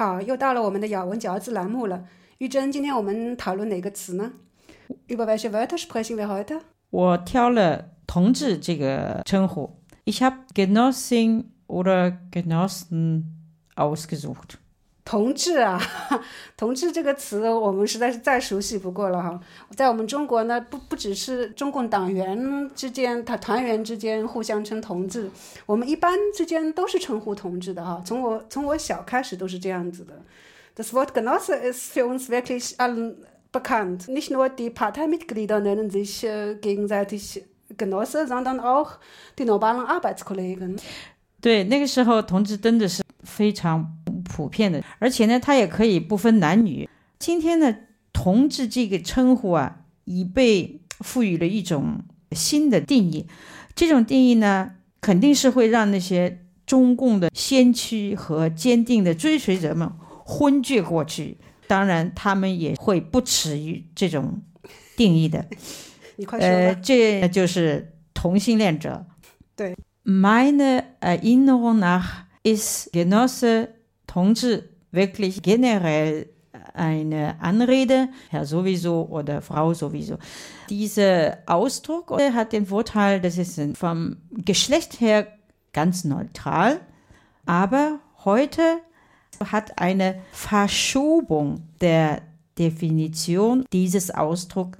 好，又到了我们的咬文嚼字栏目了。玉珍，今天我们讨论哪个词呢？Über welche Wörter sprechen wir heute？我挑了“同志”这个称呼。Ich habe Genossin oder Genossen ausgesucht。 同志啊，同志这个词我们实在是再熟悉不过了哈。在我们中国呢，不不只是中共党员之间，他团员之间互相称同志，我们一般之间都是称呼同志的哈。从我从我小开始都是这样子的。Das Wort Genosse ist für uns wirklich allen bekannt. Nicht nur die Parteimitglieder nennen sich gegenseitig Genosse, sondern auch die normalen Arbeitskollegen. 对，那个时候同志真的是非常普遍的，而且呢，它也可以不分男女。今天呢，同志这个称呼啊，已被赋予了一种新的定义。这种定义呢，肯定是会让那些中共的先驱和坚定的追随者们昏厥过去。当然，他们也会不耻于这种定义的。你快说呃，这就是同性恋者。对，Meine Erinnerung nach ist Genosse Tongzhi wirklich generell eine Anrede, Herr sowieso oder Frau sowieso. Dieser Ausdruck hat den Vorteil, dass es vom Geschlecht her ganz neutral, aber heute hat eine Verschobung der Definition dieses Ausdrucks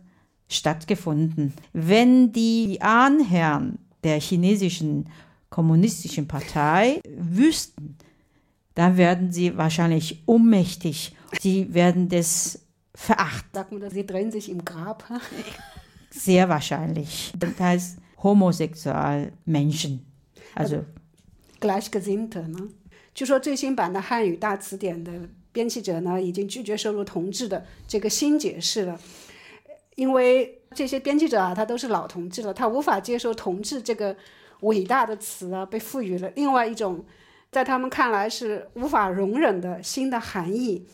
stattgefunden. Wenn die Ahnherren der chinesischen kommunistischen Partei wüssten, dann werden sie wahrscheinlich ohnmächtig. Sie werden das verachten. Sag mal, sie drehen sich im Grab. Sehr wahrscheinlich. Das heißt homosexual Menschen. Also, Gleichgesinnte 呢？据说最新版的汉语大词典的编辑者呢，已经拒绝收录“同志”的这个新解释了，因为这些编辑者啊，他都是老同志了，他无法接受“同志”这个伟大的词啊，被赋予了另外一种。 在他们看来是无法容忍的新的含义。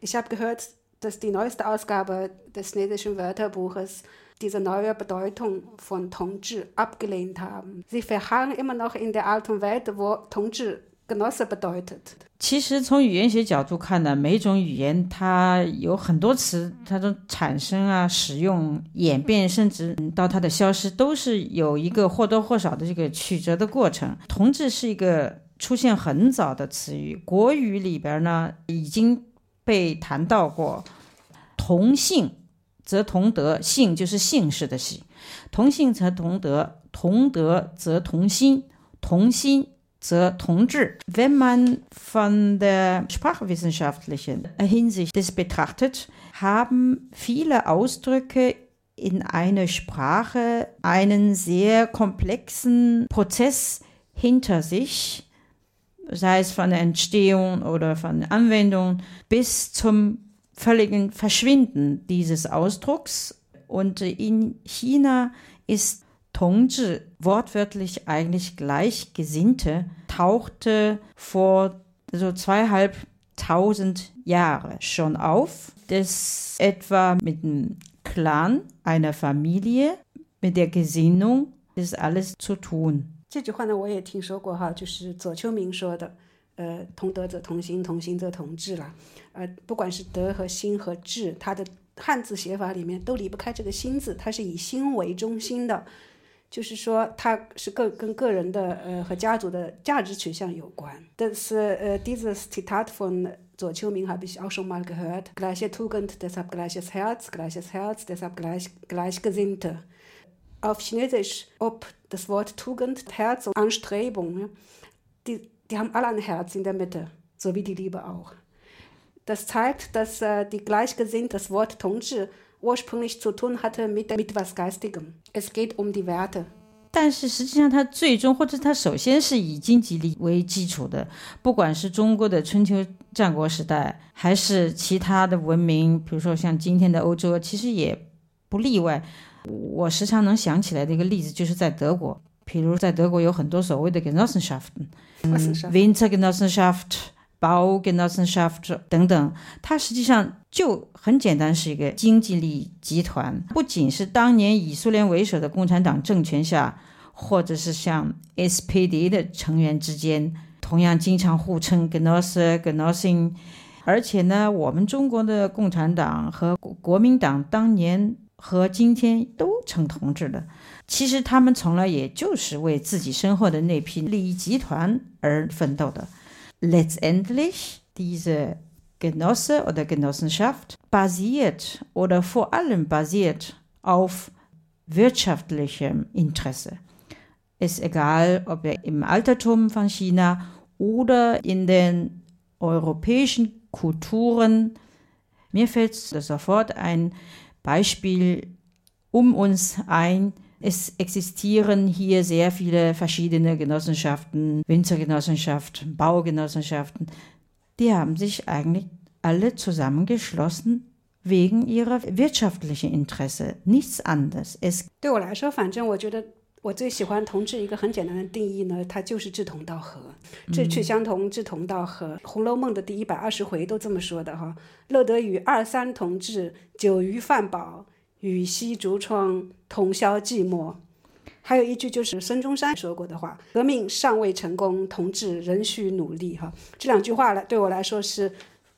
Ich habe gehört, dass die neueste Ausgabe des chinesischen Wörterbuches diese neue Bedeutung von Tongzhi abgelehnt haben. Sie verharren immer noch in der alten Welt, wo Tongzhi Genosse bedeutet. 其实从语言学角度看呢，每种语言它有很多词，它的产生啊、使用、演变，甚至到它的消失，都是有一个或多或少的这个曲折的过程。同志是一个出现很早的词语，国语里边呢已经被谈到过。同姓则同德，姓就是姓氏的姓，同姓则同德，同德则同心，同心则同志。Wenn man von der sprachwissenschaftlichen Hinsicht das betrachtet, haben viele Ausdrücke in einer Sprache einen sehr komplexen Prozess hinter sich sei es von der Entstehung oder von der Anwendung bis zum völligen Verschwinden dieses Ausdrucks. Und in China ist Tongzhi wortwörtlich eigentlich Gleichgesinnte, tauchte vor so zweieinhalbtausend Jahre schon auf, das etwa mit dem Clan einer Familie, mit der Gesinnung, ist alles zu tun. 这句话呢，我也听说过哈，就是左丘明说的，呃，同德则同心，同心则同志啦。呃，不管是德和心和志，它的汉字写法里面都离不开这个心字，它是以心为中心的，就是说它是个跟个人的呃和家族的价值取向有关。但是呃，dieses Zitat von 左丘明 habe ich auch schon mal gehört. Gleiche Tugend, deshalb gleiches Herz, gleiches Herz, deshalb gleich gleichgesinnte. Auf Chinesisch, ob das Wort Tugend, Herz und Anstrebung, die, die haben alle ein Herz in der Mitte, so wie die Liebe auch. Das zeigt, dass äh, die gleichgesinnt das Wort Tongzhi ursprünglich zu tun hatte mit, mit was Geistigem. Es geht um die Werte. 但是实际上，它最终或者它首先是以经济力为基础的，不管是中国的春秋战国时代，还是其他的文明，比如说像今天的欧洲，其实也不例外。 我时常能想起来的一个例子，就是在德国，比如在德国有很多所谓的 Genossenschaften，嗯，Wintergenossenschaft、Baugenossenschaft 等等，它实际上就很简单，是一个经济利益集团。不仅是当年以苏联为首的共产党政权下，或者是像 SPD 的成员之间同样经常互称 Genosse、Genossin。而且呢，我们中国的共产党和国民党当年和今天都称同志的，其实他们从来也就是为自己身后的那批利益集团而奋斗的。Letztendlich diese Genosse oder Genossenschaft basiert oder vor allem basiert auf wirtschaftlichem Interesse. Ist egal, ob er im Altertum von China oder in den europäischen Kulturen. Mir fällt sofort ein Beispiel um uns ein. Es existieren hier sehr viele verschiedene Genossenschaften, Winzergenossenschaften, Baugenossenschaften. Die haben sich eigentlich alle zusammengeschlossen wegen ihrer wirtschaftlichen Interesse, nichts anderes. Es 对我来说，反正我觉得 我最喜欢同志一个很简单的定义呢，它就是志同道合，志趣相同，志同道合。《红楼梦》的第一百二十回都这么说的哈。乐得与二三同志，久鱼饭饱，与西竹窗，同消寂寞。还有一句就是孙中山说过的话：“革命尚未成功，同志仍需努力。”哈，这两句话来对我来说是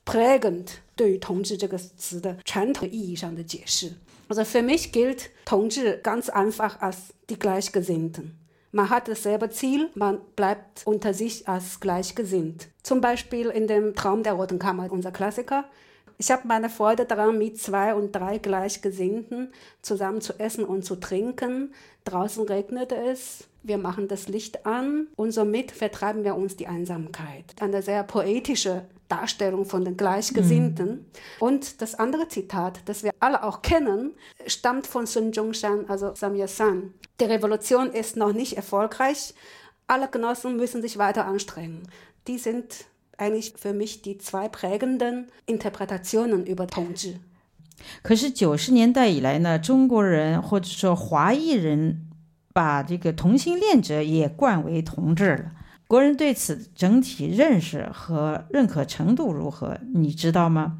p r e g n a n t 对于同志这个词的传统意义上的解释。Also für mich gilt Tongji ganz einfach als die Gleichgesinnten. Man hat dasselbe Ziel, man bleibt unter sich als gleichgesinnt. Zum Beispiel in dem Traum der Roten Kammer, unser Klassiker. Ich habe meine Freude daran, mit zwei und drei Gleichgesinnten zusammen zu essen und zu trinken. Draußen regnete es, wir machen das Licht an und somit vertreiben wir uns die Einsamkeit. Eine sehr poetische Darstellung von den Gleichgesinnten. Mhm. Und das andere Zitat, das wir alle auch kennen, stammt von Sun Zhongshan, also Samyang San. Die Revolution ist noch nicht erfolgreich. Alle Genossen müssen sich weiter anstrengen. Die sind eigentlich für mich die zwei prägenden Interpretationen über Tongzhi. 可是九十年代以来呢，中国人或者说华裔人把这个同性恋者也冠为同志了。 国人对此整体认识和认可程度如何？你知道吗？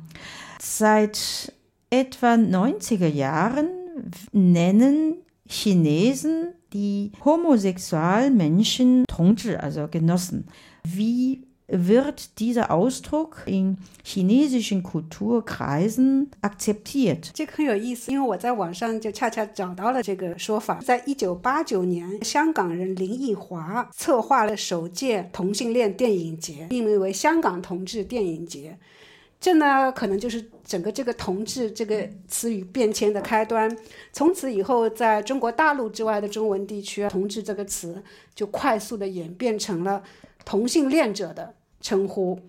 Seit etwa 90er Jahren nennen Chinesen die homosexuellen Menschen Tongzhi, also Genossen. Wie wird dieser Ausdruck in chinesischen Kulturkreisen akzeptiert。这个很有意思，因为我在网上就恰恰找到了这个说法。在一九八九年，香港人林奕华策划了首届同性恋电影节，命名为“香港同志电影节”。这呢，可能就是整个这个“同志”这个词语变迁的开端。从此以后，在中国大陆之外的中文地区，“同志”这个词就快速的演变成了同性恋者的称呼。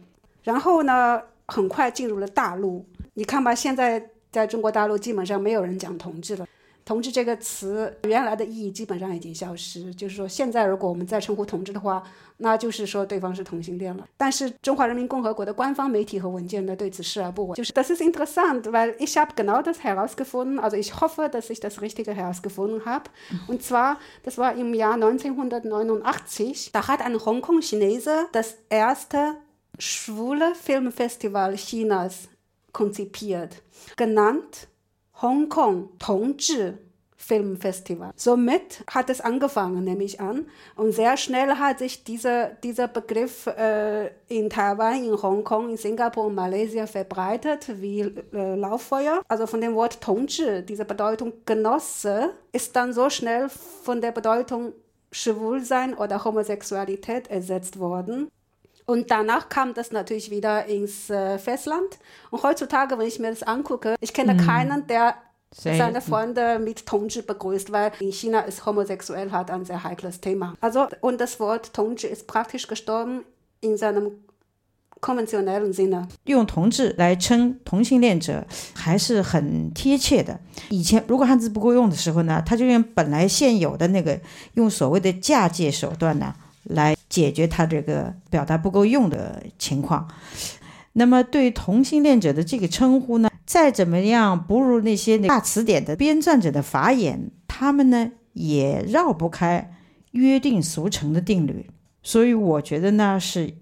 然后呢，很快进入了大陆。你看吧，现在在中国大陆基本上没有人讲“同志”了。同志这个词原来的意义基本上已经消失，就是说现在如果我们再称呼同志的话，那就是说对方是同性恋了。但是中华人民共和国的官方媒体和文件呢对此视而不闻。就是 Das ist interessant, weil ich habe genau das herausgefunden. Also ich hoffe, dass ich das Richtige herausgefunden habe. Und zwar, das war im Jahr 1989. Da hat ein Hongkong-Chinese das erste schwule Filmfestival Chinas konzipiert, genannt Hongkong Tongzhi Filmfestival. Somit hat es angefangen, nehme ich an. Und sehr schnell hat sich dieser, dieser Begriff äh, in Taiwan, in Hongkong, in Singapur und Malaysia verbreitet wie äh, Lauffeuer. Also von dem Wort Tongzhi, diese Bedeutung Genosse, ist dann so schnell von der Bedeutung Schwulsein oder Homosexualität ersetzt worden. Und danach kam das natürlich wieder ins äh, Festland. Und heutzutage, wenn ich mir das angucke, ich kenne mhm. keinen, der Selten. seine Freunde mit Tongji begrüßt, weil in China ist homosexuell halt ein sehr heikles Thema. Also, und das Wort Tongji ist praktisch gestorben in seinem 用同志来称同性恋者还是很贴切的。以前如果汉字不够用的时候呢，他就用本来现有的那个用所谓的嫁接手段呢来 解决他这个表达不够用的情况。那么对同性恋者的这个称呼呢，再怎么样不如那些大词典的编撰者的法眼，他们呢也绕不开约定俗成的定律。所以我觉得呢是。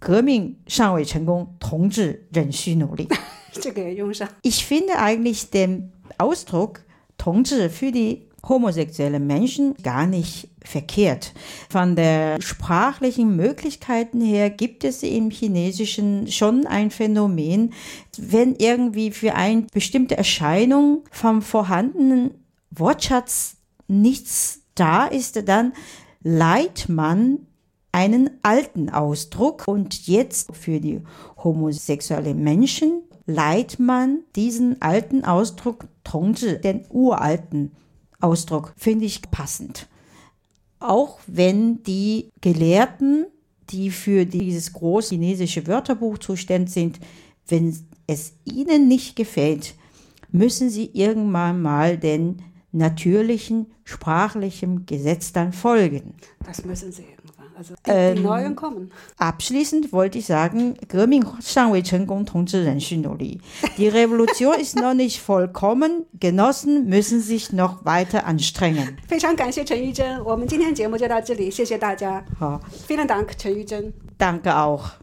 革命尚未成功，同志仍需努力。这个也用上。Ich finde eigentlich den Ausdruck 同志 für die homosexuelle Menschen gar nicht verkehrt. Von der sprachlichen Möglichkeiten her gibt es im Chinesischen schon ein Phänomen, wenn irgendwie für eine bestimmte Erscheinung vom vorhandenen Wortschatz nichts da ist, dann leiht man einen alten Ausdruck und jetzt für die homosexuellen Menschen leiht man diesen alten Ausdruck Tongzhi, den uralten Ausdruck, finde ich passend. Auch wenn die Gelehrten, die für dieses große chinesische Wörterbuch zuständig sind, wenn es ihnen nicht gefällt, müssen sie irgendwann mal den natürlichen sprachlichen Gesetz dann folgen. Das müssen sie irgendwann Also die, ähm, die neuen kommen. Abschließend wollte ich sagen, Die Revolution ist noch nicht vollkommen. Genossen müssen sich noch weiter anstrengen. 非常感谢陈玉珍，我们今天节目就到这里，谢谢大家。好，vielen Dank，陈玉珍。Danke auch.